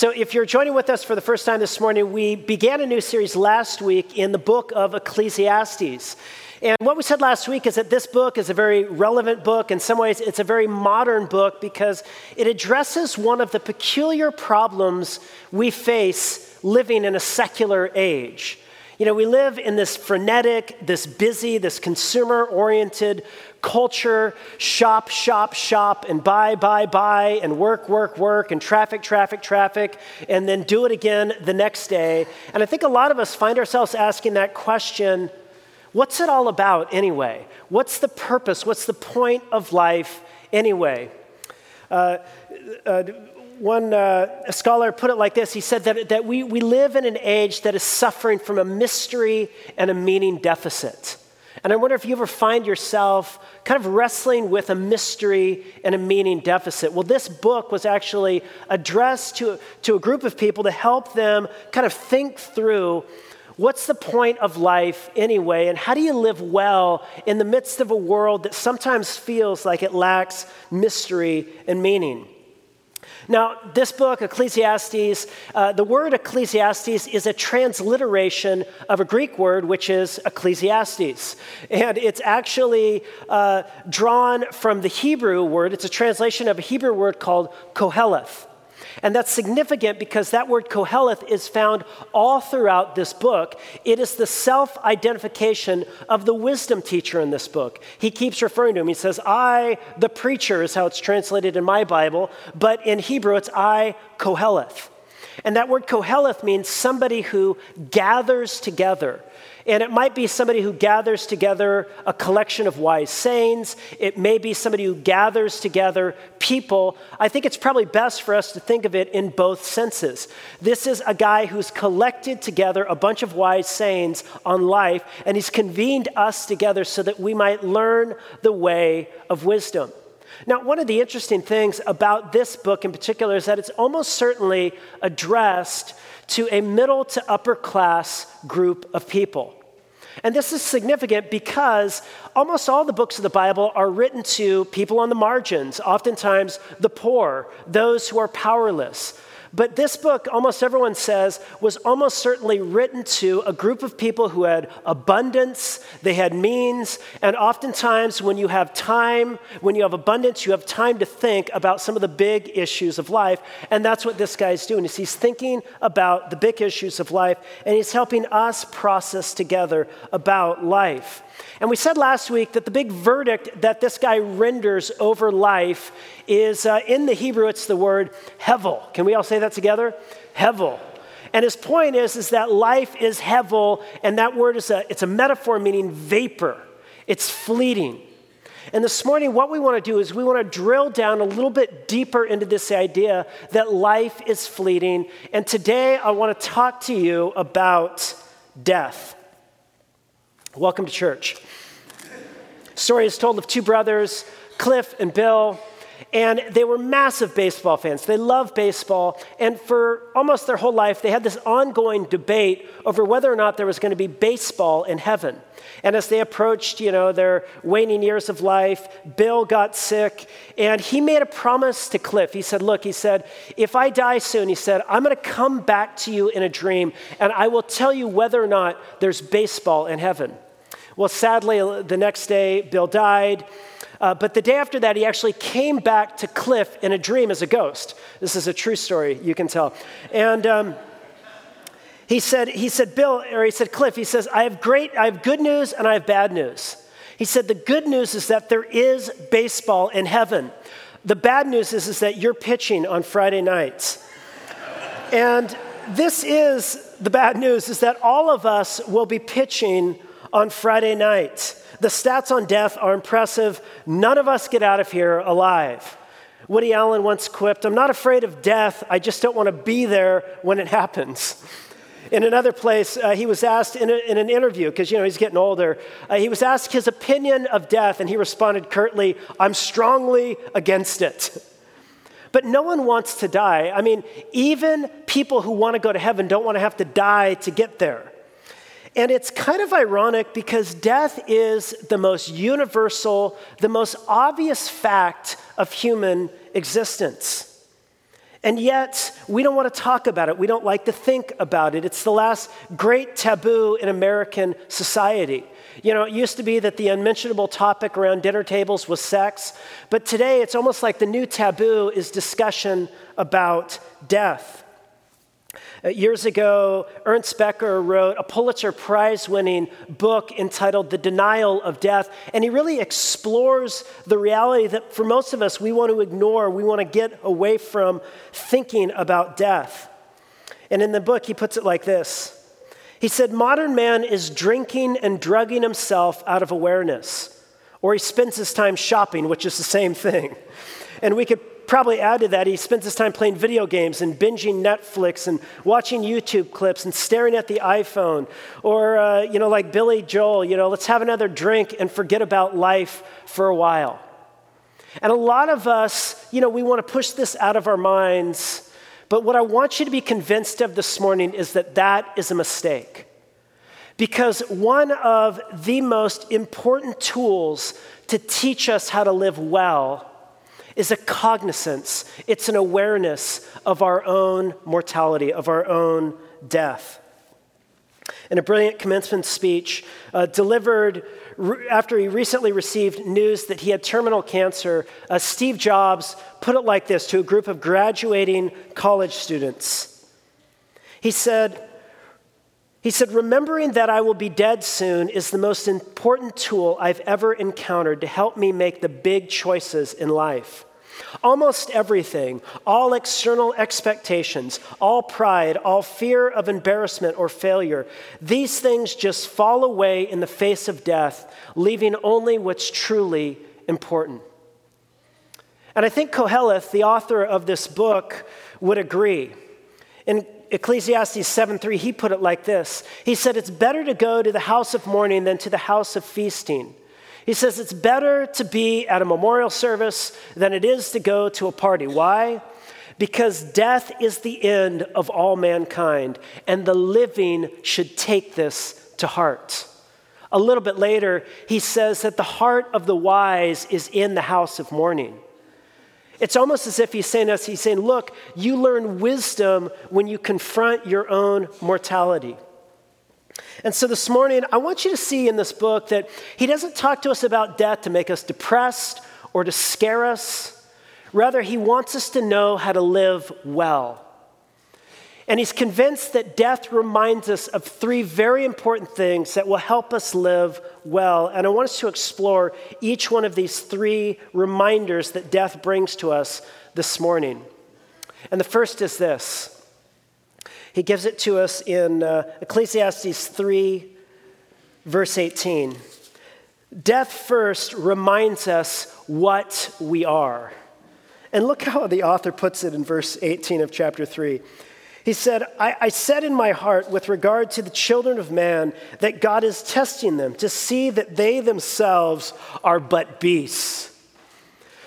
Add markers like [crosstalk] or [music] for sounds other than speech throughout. So, if you're joining with us for the first time this morning, we began a new series last week in the book of Ecclesiastes. And what we said last week is that this book is a very relevant book. In some ways, it's a very modern book because it addresses one of the peculiar problems we face living in a secular age. You know, we live in this frenetic, this busy, this consumer oriented culture shop, shop, shop, and buy, buy, buy, and work, work, work, and traffic, traffic, traffic, and then do it again the next day. And I think a lot of us find ourselves asking that question what's it all about anyway? What's the purpose? What's the point of life anyway? Uh, uh, one uh, scholar put it like this he said that, that we, we live in an age that is suffering from a mystery and a meaning deficit. And I wonder if you ever find yourself kind of wrestling with a mystery and a meaning deficit. Well, this book was actually addressed to, to a group of people to help them kind of think through what's the point of life anyway, and how do you live well in the midst of a world that sometimes feels like it lacks mystery and meaning? Now, this book, Ecclesiastes, uh, the word Ecclesiastes is a transliteration of a Greek word, which is Ecclesiastes. And it's actually uh, drawn from the Hebrew word, it's a translation of a Hebrew word called Koheleth. And that's significant because that word Koheleth is found all throughout this book. It is the self identification of the wisdom teacher in this book. He keeps referring to him. He says, I, the preacher, is how it's translated in my Bible, but in Hebrew it's I, Koheleth. And that word Koheleth means somebody who gathers together and it might be somebody who gathers together a collection of wise sayings. It may be somebody who gathers together people. I think it's probably best for us to think of it in both senses. This is a guy who's collected together a bunch of wise sayings on life, and he's convened us together so that we might learn the way of wisdom. Now, one of the interesting things about this book in particular is that it's almost certainly addressed to a middle to upper class group of people. And this is significant because almost all the books of the Bible are written to people on the margins, oftentimes the poor, those who are powerless, but this book, almost everyone says, was almost certainly written to a group of people who had abundance, they had means, and oftentimes when you have time, when you have abundance, you have time to think about some of the big issues of life. And that's what this guy's doing is he's thinking about the big issues of life and he's helping us process together about life. And we said last week that the big verdict that this guy renders over life is uh, in the Hebrew, it's the word hevel. Can we all say that together? Hevel. And his point is, is that life is hevel, and that word is a, it's a metaphor meaning vapor, it's fleeting. And this morning, what we want to do is we want to drill down a little bit deeper into this idea that life is fleeting. And today, I want to talk to you about death. Welcome to church. Story is told of two brothers, Cliff and Bill and they were massive baseball fans. They loved baseball, and for almost their whole life, they had this ongoing debate over whether or not there was going to be baseball in heaven. And as they approached, you know, their waning years of life, Bill got sick, and he made a promise to Cliff. He said, "Look," he said, "if I die soon," he said, "I'm going to come back to you in a dream, and I will tell you whether or not there's baseball in heaven." Well, sadly, the next day, Bill died. Uh, but the day after that, he actually came back to Cliff in a dream as a ghost. This is a true story, you can tell. And um, he said, he said, Bill, or he said, Cliff, he says, I have great, I have good news and I have bad news. He said, the good news is that there is baseball in heaven. The bad news is, is that you're pitching on Friday nights. and this is the bad news is that all of us will be pitching on Friday nights." The stats on death are impressive. None of us get out of here alive. Woody Allen once quipped, I'm not afraid of death, I just don't want to be there when it happens. In another place, uh, he was asked in, a, in an interview, because you know he's getting older, uh, he was asked his opinion of death, and he responded curtly, I'm strongly against it. But no one wants to die. I mean, even people who want to go to heaven don't want to have to die to get there. And it's kind of ironic because death is the most universal, the most obvious fact of human existence. And yet, we don't want to talk about it. We don't like to think about it. It's the last great taboo in American society. You know, it used to be that the unmentionable topic around dinner tables was sex, but today it's almost like the new taboo is discussion about death. Uh, years ago, Ernest Becker wrote a Pulitzer Prize winning book entitled The Denial of Death, and he really explores the reality that for most of us, we want to ignore, we want to get away from thinking about death. And in the book, he puts it like this He said, Modern man is drinking and drugging himself out of awareness, or he spends his time shopping, which is the same thing. And we could Probably add to that, he spends his time playing video games and binging Netflix and watching YouTube clips and staring at the iPhone. Or, uh, you know, like Billy Joel, you know, let's have another drink and forget about life for a while. And a lot of us, you know, we want to push this out of our minds. But what I want you to be convinced of this morning is that that is a mistake. Because one of the most important tools to teach us how to live well is a cognizance, it's an awareness of our own mortality, of our own death. In a brilliant commencement speech uh, delivered re- after he recently received news that he had terminal cancer, uh, Steve Jobs put it like this to a group of graduating college students. He said, he said, Remembering that I will be dead soon is the most important tool I've ever encountered to help me make the big choices in life. Almost everything, all external expectations, all pride, all fear of embarrassment or failure, these things just fall away in the face of death, leaving only what's truly important. And I think Koheleth, the author of this book, would agree. In Ecclesiastes 7:3, he put it like this. He said, "It's better to go to the house of mourning than to the house of feasting." He says it's better to be at a memorial service than it is to go to a party. Why? Because death is the end of all mankind, and the living should take this to heart. A little bit later, he says that the heart of the wise is in the house of mourning. It's almost as if he's saying to us, he's saying, Look, you learn wisdom when you confront your own mortality. And so this morning, I want you to see in this book that he doesn't talk to us about death to make us depressed or to scare us. Rather, he wants us to know how to live well. And he's convinced that death reminds us of three very important things that will help us live well. And I want us to explore each one of these three reminders that death brings to us this morning. And the first is this he gives it to us in uh, Ecclesiastes 3, verse 18. Death first reminds us what we are. And look how the author puts it in verse 18 of chapter 3. He said, I, I, said in my heart with regard to the children of man that God is testing them to see that they themselves are but beasts.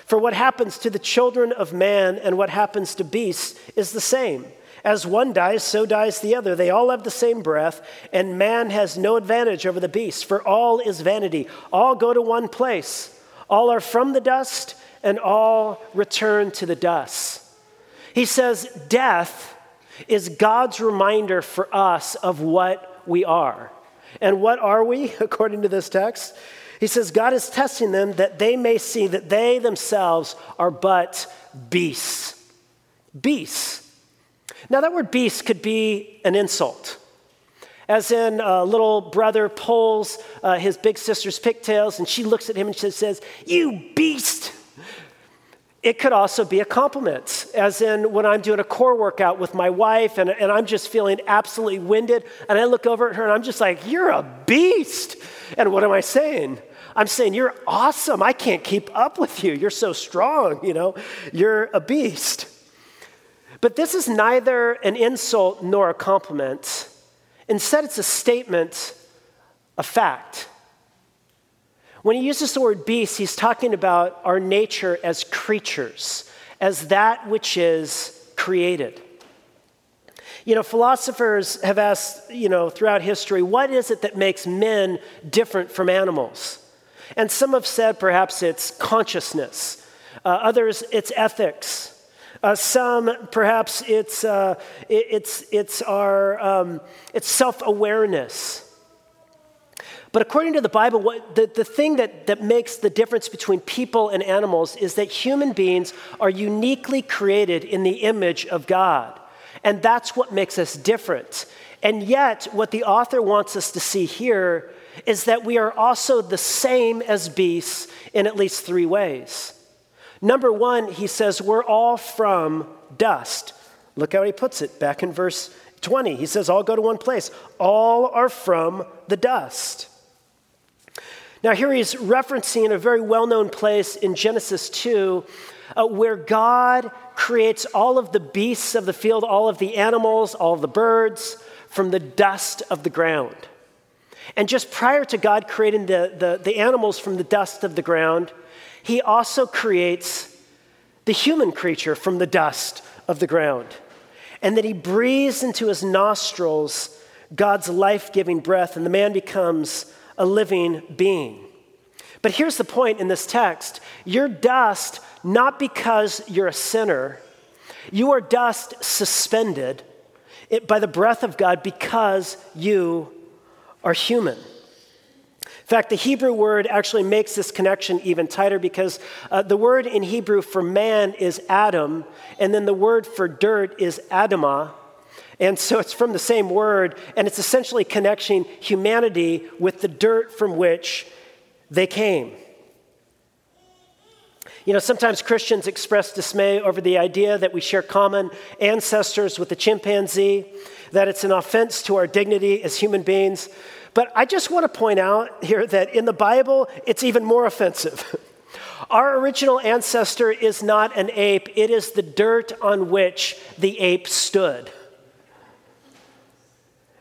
For what happens to the children of man and what happens to beasts is the same. As one dies, so dies the other. They all have the same breath, and man has no advantage over the beast, for all is vanity. All go to one place. All are from the dust, and all return to the dust. He says, Death is God's reminder for us of what we are. And what are we, [laughs] according to this text? He says, God is testing them that they may see that they themselves are but beasts. Beasts. Now, that word beast could be an insult, as in uh, little brother pulls uh, his big sister's pigtails, and she looks at him and she says, You beast! It could also be a compliment, as in when I'm doing a core workout with my wife and, and I'm just feeling absolutely winded, and I look over at her and I'm just like, You're a beast! And what am I saying? I'm saying, You're awesome. I can't keep up with you. You're so strong, you know, you're a beast. But this is neither an insult nor a compliment. Instead, it's a statement a fact. When he uses the word beast, he's talking about our nature as creatures, as that which is created. You know, philosophers have asked, you know, throughout history, what is it that makes men different from animals? And some have said perhaps it's consciousness, uh, others, it's ethics. Uh, some, perhaps it's, uh, it, it's, it's our um, it's self-awareness. But according to the Bible, what, the, the thing that, that makes the difference between people and animals is that human beings are uniquely created in the image of God. And that's what makes us different. And yet, what the author wants us to see here is that we are also the same as beasts in at least three ways. Number one, he says, We're all from dust. Look how he puts it back in verse 20. He says, All go to one place. All are from the dust. Now, here he's referencing a very well known place in Genesis 2 uh, where God creates all of the beasts of the field, all of the animals, all of the birds from the dust of the ground. And just prior to God creating the, the, the animals from the dust of the ground, he also creates the human creature from the dust of the ground. And that he breathes into his nostrils God's life giving breath, and the man becomes a living being. But here's the point in this text you're dust not because you're a sinner, you are dust suspended by the breath of God because you are human. In fact, the Hebrew word actually makes this connection even tighter because uh, the word in Hebrew for man is Adam, and then the word for dirt is Adama, And so it's from the same word, and it's essentially connecting humanity with the dirt from which they came. You know, sometimes Christians express dismay over the idea that we share common ancestors with the chimpanzee, that it's an offense to our dignity as human beings but I just want to point out here that in the Bible, it's even more offensive. [laughs] Our original ancestor is not an ape, it is the dirt on which the ape stood.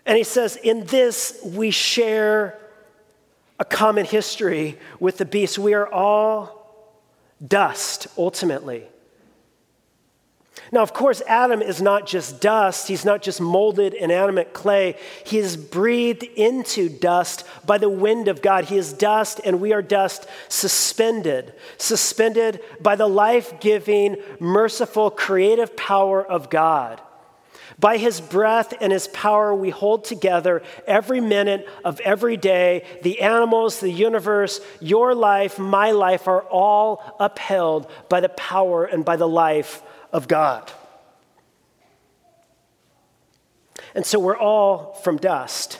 And he says, In this we share a common history with the beast. We are all dust, ultimately. Now, of course, Adam is not just dust, he's not just molded inanimate clay. He is breathed into dust by the wind of God. He is dust, and we are dust suspended, suspended by the life giving, merciful, creative power of God. By his breath and his power, we hold together every minute of every day. The animals, the universe, your life, my life are all upheld by the power and by the life of God. And so we're all from dust.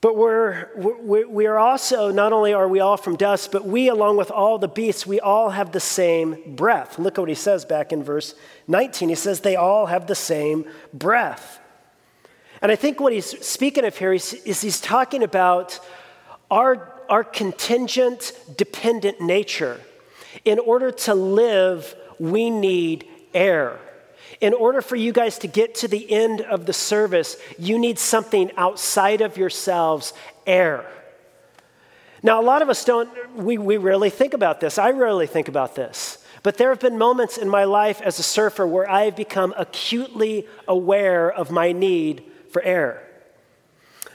But we're, we're, we're also, not only are we all from dust, but we, along with all the beasts, we all have the same breath. Look what he says back in verse 19. He says, they all have the same breath. And I think what he's speaking of here is, is he's talking about our, our contingent, dependent nature in order to live, we need air. In order for you guys to get to the end of the service, you need something outside of yourselves air. Now, a lot of us don't, we, we rarely think about this. I rarely think about this. But there have been moments in my life as a surfer where I have become acutely aware of my need for air.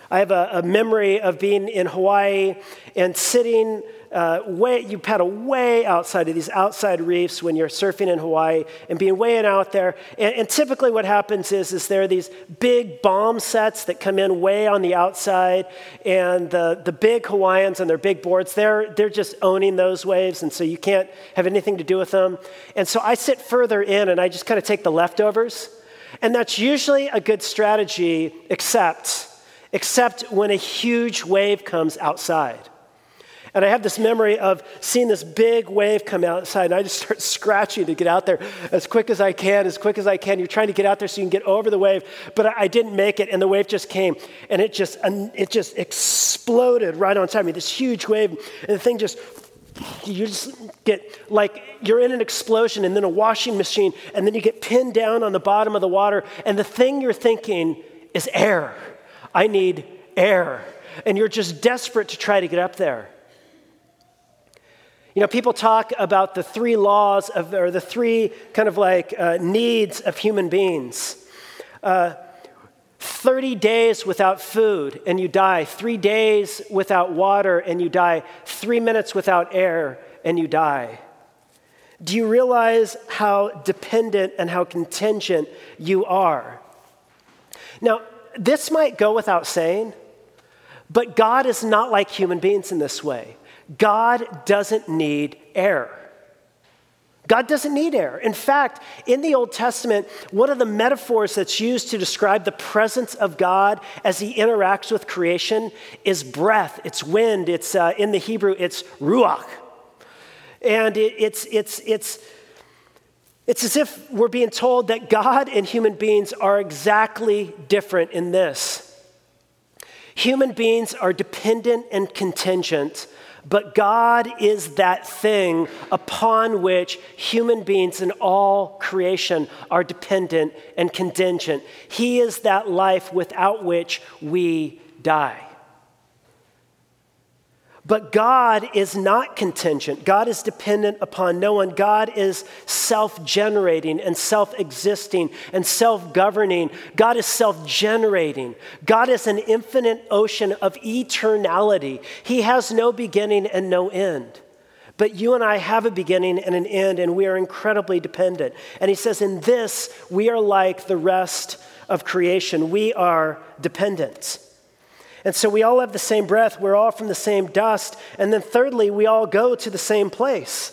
I have a, a memory of being in Hawaii and sitting uh, way, you paddle way outside of these outside reefs when you're surfing in Hawaii and being way out there. And, and, typically, what happens is, is there are these big bomb sets that come in way on the outside, and the, the big Hawaiians and their big boards, they're, they're just owning those waves, and so you can't have anything to do with them. And so I sit further in and I just kind of take the leftovers. And that's usually a good strategy, except, except when a huge wave comes outside. And I have this memory of seeing this big wave come outside, and I just start [laughs] scratching to get out there as quick as I can, as quick as I can. You're trying to get out there so you can get over the wave, but I didn't make it, and the wave just came, and it just it just exploded right on top of me. This huge wave, and the thing just you just get like you're in an explosion and then a washing machine and then you get pinned down on the bottom of the water and the thing you're thinking is air i need air and you're just desperate to try to get up there you know, people talk about the three laws of, or the three kind of like uh, needs of human beings. Uh, 30 days without food and you die, three days without water and you die, three minutes without air and you die. Do you realize how dependent and how contingent you are? Now, this might go without saying, but God is not like human beings in this way. God doesn't need air. God doesn't need air. In fact, in the Old Testament, one of the metaphors that's used to describe the presence of God as he interacts with creation is breath, it's wind, it's uh, in the Hebrew, it's ruach. And it, it's, it's, it's, it's as if we're being told that God and human beings are exactly different in this. Human beings are dependent and contingent but God is that thing upon which human beings and all creation are dependent and contingent. He is that life without which we die. But God is not contingent. God is dependent upon no one. God is self generating and self existing and self governing. God is self generating. God is an infinite ocean of eternality. He has no beginning and no end. But you and I have a beginning and an end, and we are incredibly dependent. And he says, In this, we are like the rest of creation. We are dependent. And so we all have the same breath, we're all from the same dust. And then, thirdly, we all go to the same place.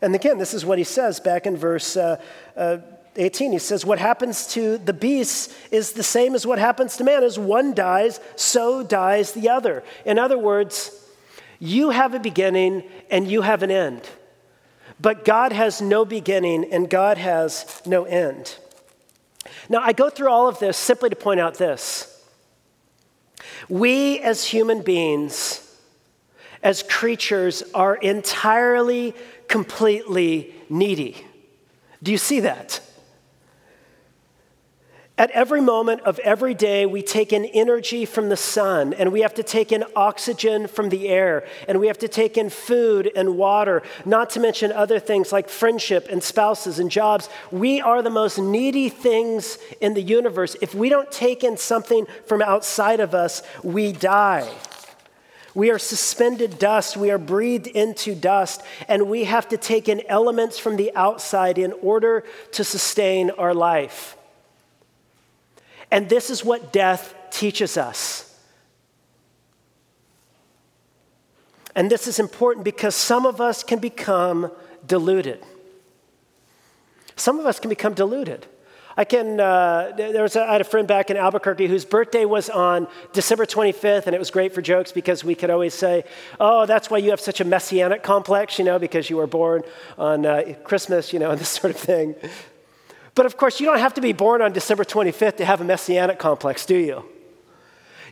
And again, this is what he says back in verse uh, uh, 18. He says, What happens to the beasts is the same as what happens to man. As one dies, so dies the other. In other words, you have a beginning and you have an end. But God has no beginning and God has no end. Now, I go through all of this simply to point out this we as human beings, as creatures, are entirely, completely needy. Do you see that? At every moment of every day, we take in energy from the sun, and we have to take in oxygen from the air, and we have to take in food and water, not to mention other things like friendship and spouses and jobs. We are the most needy things in the universe. If we don't take in something from outside of us, we die. We are suspended dust, we are breathed into dust, and we have to take in elements from the outside in order to sustain our life. And this is what death teaches us. And this is important because some of us can become deluded. Some of us can become deluded. I can, uh, there was a, I had a friend back in Albuquerque whose birthday was on December 25th, and it was great for jokes because we could always say, oh, that's why you have such a messianic complex, you know, because you were born on uh, Christmas, you know, and [laughs] this sort of thing. But of course, you don't have to be born on December 25th to have a messianic complex, do you?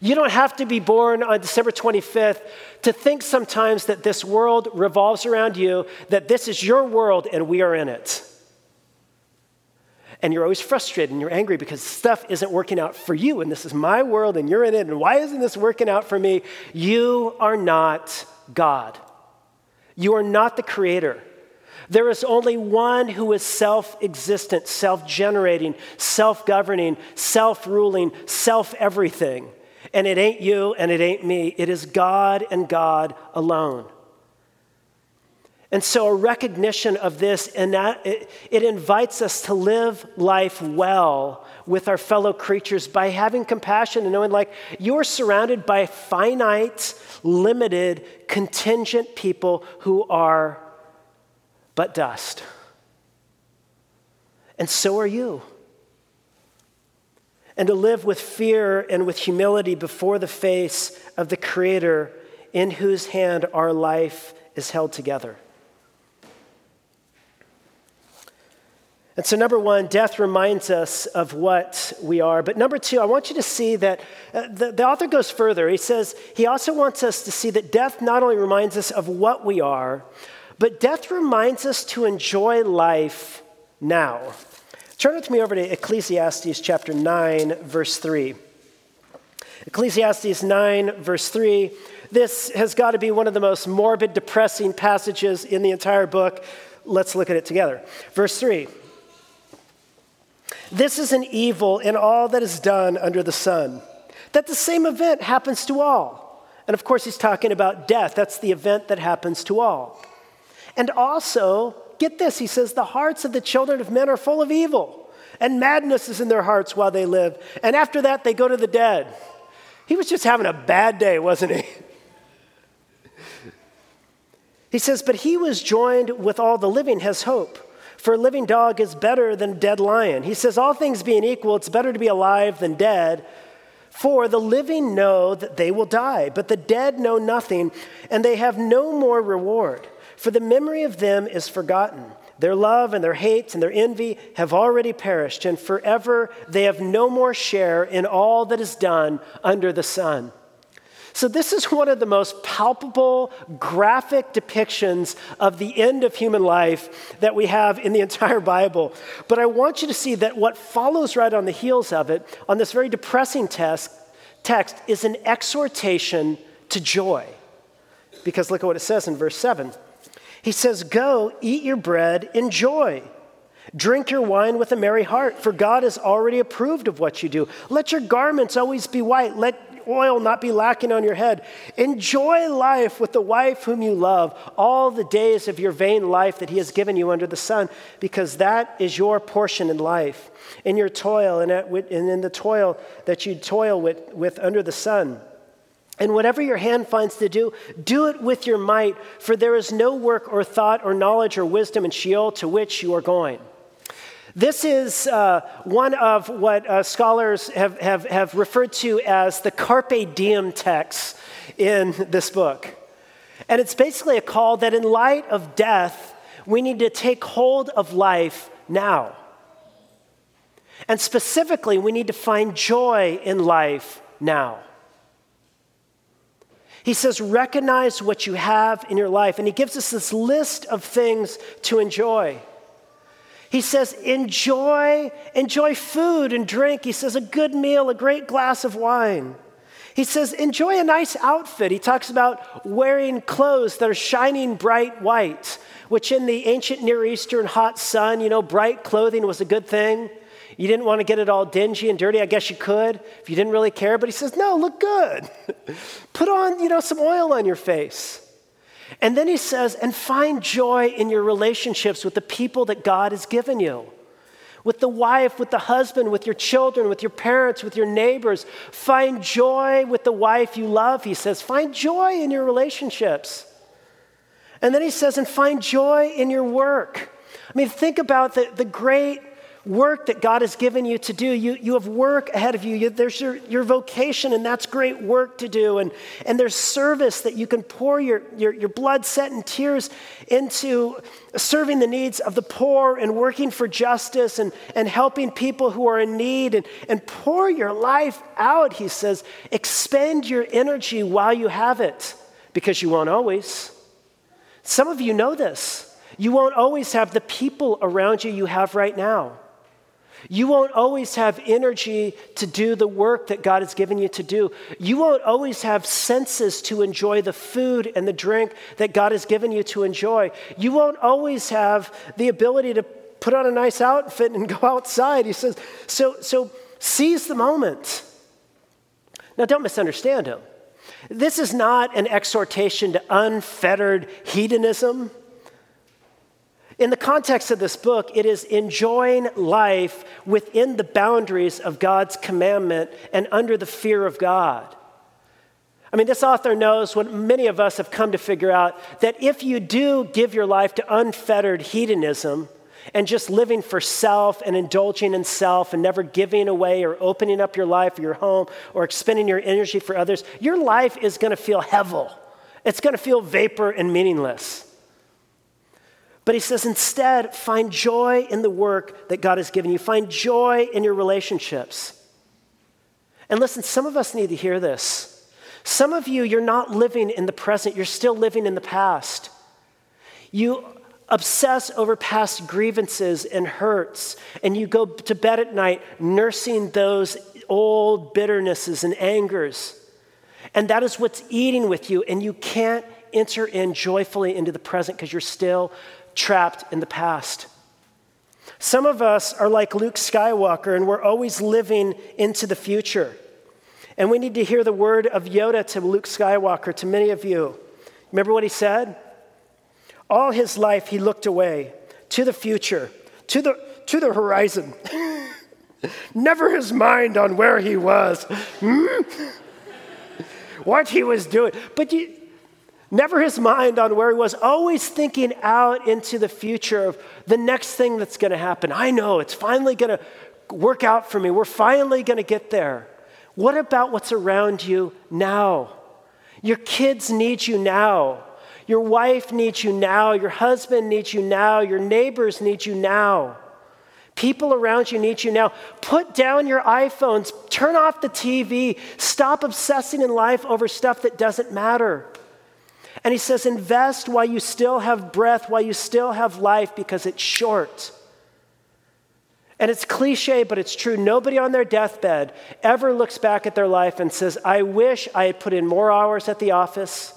You don't have to be born on December 25th to think sometimes that this world revolves around you, that this is your world and we are in it. And you're always frustrated and you're angry because stuff isn't working out for you, and this is my world and you're in it, and why isn't this working out for me? You are not God. You are not the creator. There is only one who is self existent, self generating, self governing, self ruling, self everything. And it ain't you and it ain't me. It is God and God alone. And so, a recognition of this, and it, it invites us to live life well with our fellow creatures by having compassion and knowing, like, you are surrounded by finite, limited, contingent people who are but dust. And so are you. And to live with fear and with humility before the face of the Creator in whose hand our life is held together. And so, number one, death reminds us of what we are. But number two, I want you to see that uh, the, the author goes further. He says he also wants us to see that death not only reminds us of what we are, but death reminds us to enjoy life now. Turn with me over to Ecclesiastes chapter 9, verse 3. Ecclesiastes 9, verse 3. This has got to be one of the most morbid, depressing passages in the entire book. Let's look at it together. Verse 3 This is an evil in all that is done under the sun, that the same event happens to all. And of course, he's talking about death. That's the event that happens to all. And also, get this, he says, the hearts of the children of men are full of evil, and madness is in their hearts while they live. And after that, they go to the dead. He was just having a bad day, wasn't he? [laughs] He says, But he was joined with all the living, has hope. For a living dog is better than a dead lion. He says, All things being equal, it's better to be alive than dead. For the living know that they will die, but the dead know nothing, and they have no more reward. For the memory of them is forgotten. Their love and their hates and their envy have already perished, and forever they have no more share in all that is done under the sun. So, this is one of the most palpable, graphic depictions of the end of human life that we have in the [laughs] entire Bible. But I want you to see that what follows right on the heels of it, on this very depressing test, text, is an exhortation to joy. Because look at what it says in verse 7. He says, Go, eat your bread, enjoy. Drink your wine with a merry heart, for God has already approved of what you do. Let your garments always be white. Let oil not be lacking on your head. Enjoy life with the wife whom you love, all the days of your vain life that he has given you under the sun, because that is your portion in life, in your toil, and, at, and in the toil that you toil with, with under the sun. And whatever your hand finds to do, do it with your might, for there is no work or thought or knowledge or wisdom in Sheol to which you are going. This is uh, one of what uh, scholars have, have, have referred to as the Carpe Diem text in this book. And it's basically a call that in light of death, we need to take hold of life now. And specifically, we need to find joy in life now. He says, recognize what you have in your life. And he gives us this list of things to enjoy. He says, enjoy, enjoy food and drink. He says, a good meal, a great glass of wine. He says, enjoy a nice outfit. He talks about wearing clothes that are shining bright white, which in the ancient Near Eastern hot sun, you know, bright clothing was a good thing. You didn't want to get it all dingy and dirty. I guess you could if you didn't really care. But he says, No, look good. [laughs] Put on, you know, some oil on your face. And then he says, And find joy in your relationships with the people that God has given you with the wife, with the husband, with your children, with your parents, with your neighbors. Find joy with the wife you love, he says. Find joy in your relationships. And then he says, and find joy in your work. I mean, think about the, the great work that God has given you to do. You, you have work ahead of you. you there's your, your vocation, and that's great work to do. And, and there's service that you can pour your, your, your blood, sweat, and tears into serving the needs of the poor and working for justice and, and helping people who are in need and, and pour your life out, he says. Expend your energy while you have it because you won't always. Some of you know this. You won't always have the people around you you have right now. You won't always have energy to do the work that God has given you to do. You won't always have senses to enjoy the food and the drink that God has given you to enjoy. You won't always have the ability to put on a nice outfit and [laughs] go outside. He says, so, so seize the moment. Now, don't misunderstand him. This is not an exhortation to unfettered hedonism. In the context of this book, it is enjoying life within the boundaries of God's commandment and under the fear of God. I mean, this author knows what many of us have come to figure out that if you do give your life to unfettered hedonism and just living for self and indulging in self and never giving away or opening up your life or your home or expending your energy for others, your life is going to feel hevel. It's going to feel vapor and meaningless. But he says, instead, find joy in the work that God has given you, find joy in your relationships. And listen, some of us need to hear this. Some of you, you're not living in the present, you're still living in the past. You obsess over past grievances and hurts, and you go to bed at night nursing those old bitternesses and angers. And that is what's eating with you, and you can't enter in joyfully into the present because you're still trapped in the past. Some of us are like Luke Skywalker and we're always living into the future. And we need to hear the word of Yoda to Luke Skywalker, to many of you. Remember what he said? All his life he looked away to the future, to the, to the horizon. [laughs] Never his mind on where he was, hmm? what he was doing. But you, Never his mind on where he was, always thinking out into the future of the next thing that's going to happen. I know it's finally going to work out for me. We're finally going to get there. What about what's around you now? Your kids need you now. Your wife needs you now. Your husband needs you now. Your neighbors need you now. People around you need you now. Put down your iPhones, turn off the TV, stop obsessing in life over stuff that doesn't matter. And he says, invest while you still have breath, while you still have life, because it's short. And it's cliche, but it's true. Nobody on their deathbed ever looks back at their life and says, I wish I had put in more hours at the office.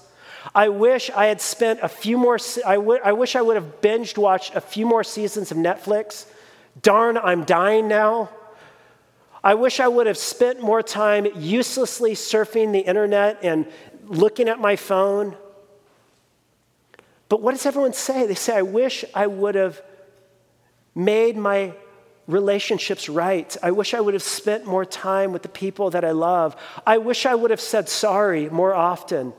I wish I had spent a few more, I, w- I wish I would have binged watched a few more seasons of Netflix. Darn, I'm dying now. I wish I would have spent more time uselessly surfing the internet and looking at my phone. But what does everyone say? They say, I wish I would have made my relationships right. I wish I would have spent more time with the people that I love. I wish I would have said sorry more often.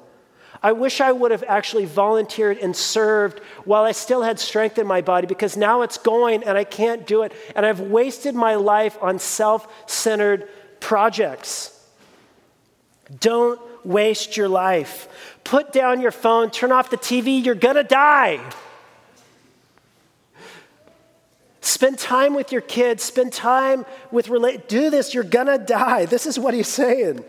I wish I would have actually volunteered and served while I still had strength in my body because now it's going and I can't do it. And I've wasted my life on self centered projects. Don't waste your life put down your phone, turn off the TV, you're gonna die. Spend time with your kids, spend time with relate do this, you're gonna die. This is what he's saying.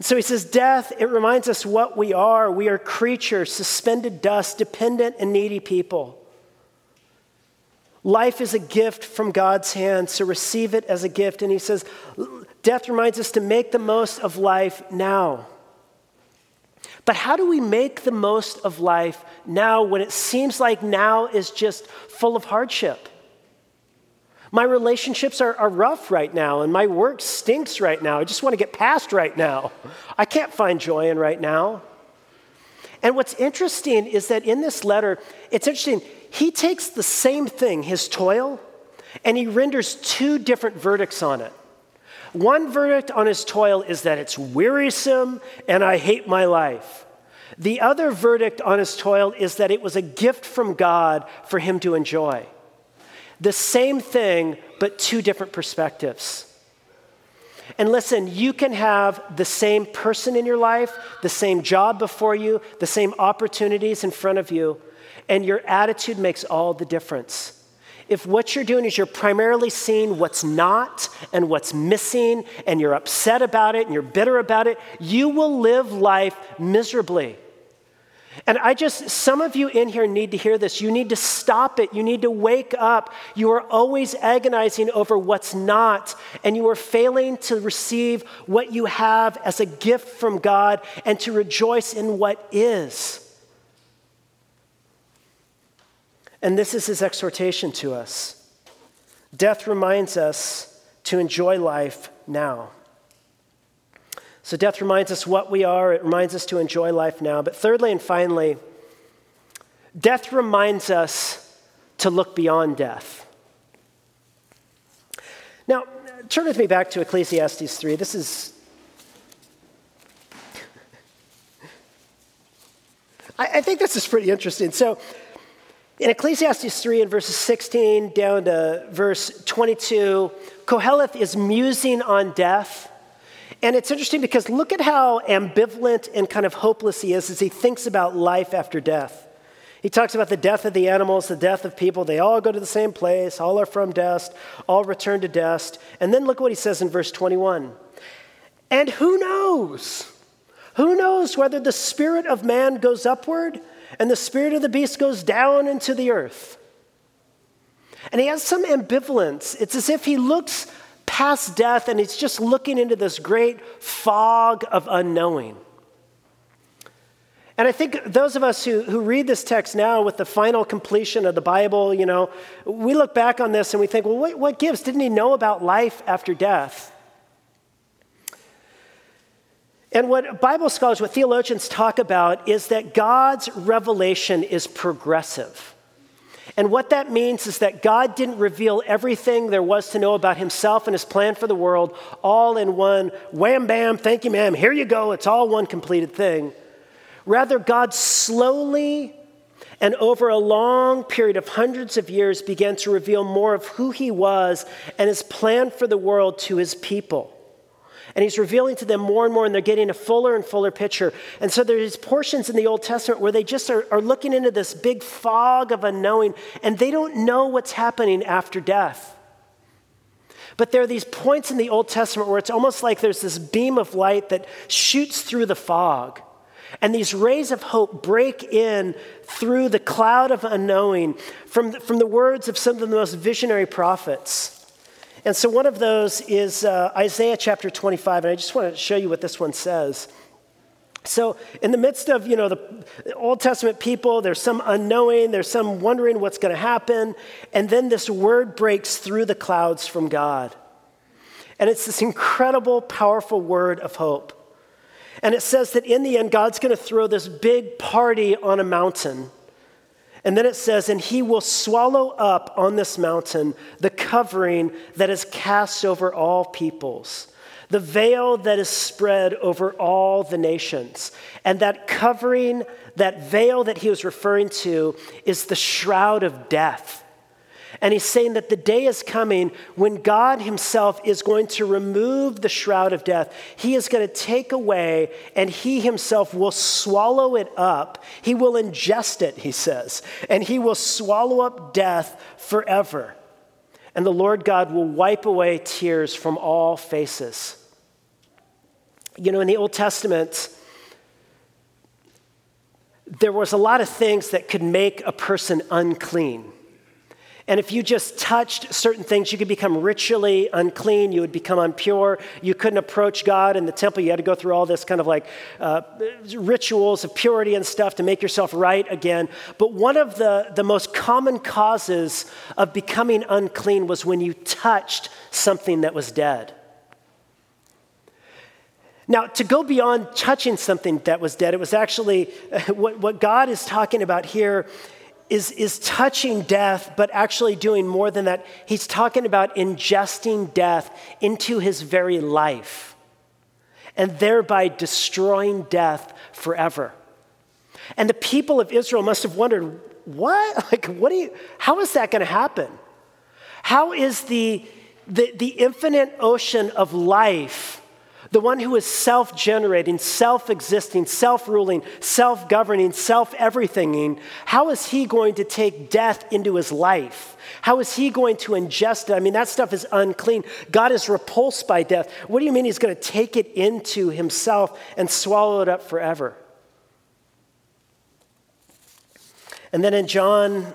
So he says, Death, it reminds us what we are. We are creatures, suspended dust, dependent and needy people. Life is a gift from God's hand, so receive it as a gift. And he says, Death reminds us to make the most of life now. But how do we make the most of life now when it seems like now is just full of hardship? My relationships are, are rough right now, and my work stinks right now. I just want to get past right now. I can't find joy in right now. And what's interesting is that in this letter, it's interesting, he takes the same thing, his toil, and he renders two different verdicts on it. One verdict on his toil is that it's wearisome and I hate my life. The other verdict on his toil is that it was a gift from God for him to enjoy. The same thing, but two different perspectives. And listen, you can have the same person in your life, the same job before you, the same opportunities in front of you, and your attitude makes all the difference if what you're doing is you're primarily seeing what's not and what's missing, and you're upset about it and you're bitter about it, you will live life miserably. And I just, some of you in here need to hear this. You need to stop it. You need to wake up. You are always agonizing over what's not, and you are failing to receive what you have as a gift from God and to rejoice in what is. And this is his exhortation to us. Death reminds us to enjoy life now. So, death reminds us what we are, it reminds us to enjoy life now. But, thirdly and finally, death reminds us to look beyond death. Now, turn with me back to Ecclesiastes 3. This is. [laughs] I, think this is pretty interesting. So, in Ecclesiastes 3 and verses 16 down to verse 22, Koheleth is musing on death. And it's interesting because look at how ambivalent and kind of hopeless he is as he thinks about life after death. He talks about the death of the animals, the death of people. They all go to the same place, all are from dust, all return to dust. And then look what he says in verse 21 And who knows? Who knows whether the spirit of man goes upward and the spirit of the beast goes down into the earth. And he has some ambivalence. It's as if he looks past death and he's just looking into this great fog of unknowing. And I think those of us who, who read this text now with the final completion of the Bible, you know, we look back on this and we think, well, what, what gives? Didn't he know about life after death? And what Bible scholars, what theologians talk about is that God's revelation is progressive. And what that means is that God didn't reveal everything there was to know about himself and his plan for the world all in one wham bam, thank you, ma'am, here you go, it's all one completed thing. Rather, God slowly and over a long period of hundreds of years began to reveal more of who he was and his plan for the world to his people. And he's revealing to them more and more, and they're getting a fuller and fuller picture. And so there's portions in the Old Testament where they just are, are looking into this big fog of unknowing, and they don't know what's happening after death. But there are these points in the Old Testament where it's almost like there's this beam of light that shoots through the fog. And these rays of hope break in through the cloud of unknowing from, from the words of some of the most visionary prophets. And so one of those is uh, Isaiah chapter 25, and I just want to show you what this one says. So, in the midst of you know the Old Testament people, there's some unknowing, there's some wondering what's going to happen, and then this word breaks through the clouds from God, and it's this incredible, powerful word of hope. And it says that in the end, God's going to throw this big party on a mountain. And then it says, And he will swallow up on this mountain the covering that is cast over all peoples, the veil that is spread over all the nations. And that covering, that veil that he was referring to, is the shroud of death and he's saying that the day is coming when God himself is going to remove the shroud of death. He is going to take away, and he himself will swallow it up. He will ingest it, he says, and he will swallow up death forever. And the Lord God will wipe away tears from all faces. You know, in the Old Testament, there was a lot of things that could make a person unclean. And if you just touched certain things, you could become ritually unclean. You would become impure. You couldn't approach God in the temple. You had to go through all this kind of like uh, rituals of purity and stuff to make yourself right again. But one of the, the most common causes of becoming unclean was when you touched something that was dead. Now, to go beyond touching something that was dead, it was actually [laughs] what, what God is talking about here is, is touching death, but actually doing more than that. He's talking about ingesting death into his very life and thereby destroying death forever. And the people of Israel must have wondered, what? [laughs] Like, what do you, how is that going to happen? How is the, the, the infinite ocean of life the one who is self generating, self existing, self ruling, self governing, self everythinging, how is he going to take death into his life? How is he going to ingest it? I mean, that stuff is unclean. God is repulsed by death. What do you mean he's going to take it into himself and swallow it up forever? And then in John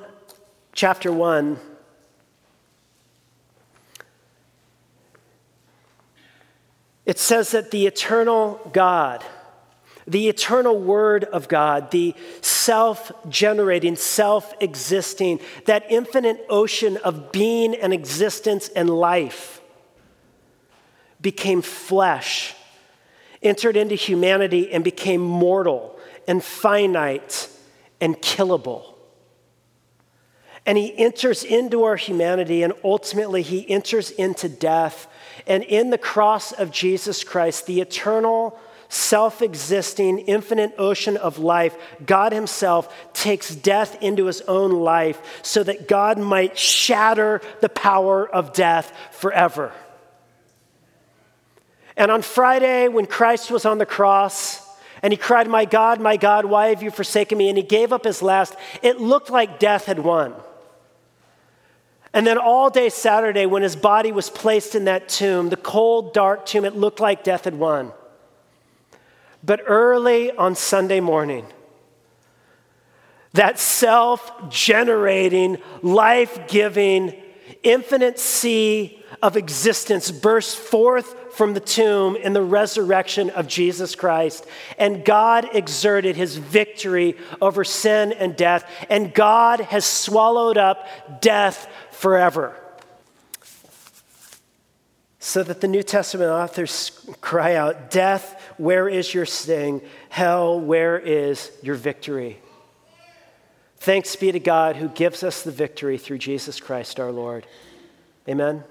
chapter 1, It says that the eternal God, the eternal Word of God, the self generating, self existing, that infinite ocean of being and existence and life became flesh, entered into humanity, and became mortal and finite and killable. And he enters into our humanity, and ultimately he enters into death and in the cross of Jesus Christ, the eternal, self existing, infinite ocean of life, God Himself takes death into His own life so that God might shatter the power of death forever. And on Friday, when Christ was on the cross, and he cried, My God, my God, why have you forsaken me? And he gave up his last. It looked like death had won. And then all day Saturday, when his body was placed in that tomb, the cold, dark tomb, it looked like death had won. But early on Sunday morning, that self generating, life giving, infinite sea of existence burst forth from the tomb in the resurrection of Jesus Christ. And God exerted his victory over sin and death. And God has swallowed up death forever. So that the New Testament authors cry out, Death, where is your sting? Hell, where is your victory? Thanks be to God who gives us the victory through Jesus Christ our Lord. Amen.